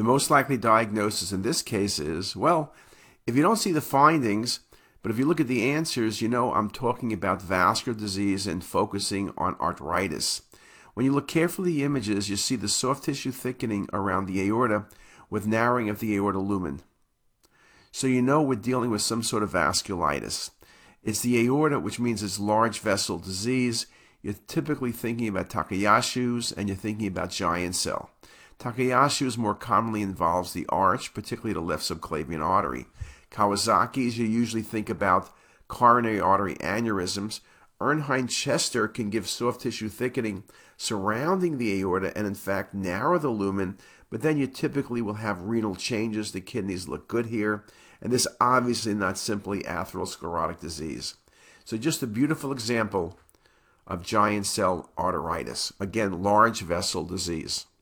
The most likely diagnosis in this case is well, if you don't see the findings, but if you look at the answers, you know I'm talking about vascular disease and focusing on arteritis. When you look carefully at the images, you see the soft tissue thickening around the aorta with narrowing of the aorta lumen. So you know we're dealing with some sort of vasculitis. It's the aorta, which means it's large vessel disease. You're typically thinking about Takayasu's and you're thinking about giant cell. Takayasu's more commonly involves the arch, particularly the left subclavian artery. Kawasaki's, you usually think about coronary artery aneurysms. Erdheim Chester can give soft tissue thickening surrounding the aorta and, in fact, narrow the lumen, but then you typically will have renal changes. The kidneys look good here. And this obviously not simply atherosclerotic disease. So, just a beautiful example of giant cell arteritis. Again, large vessel disease.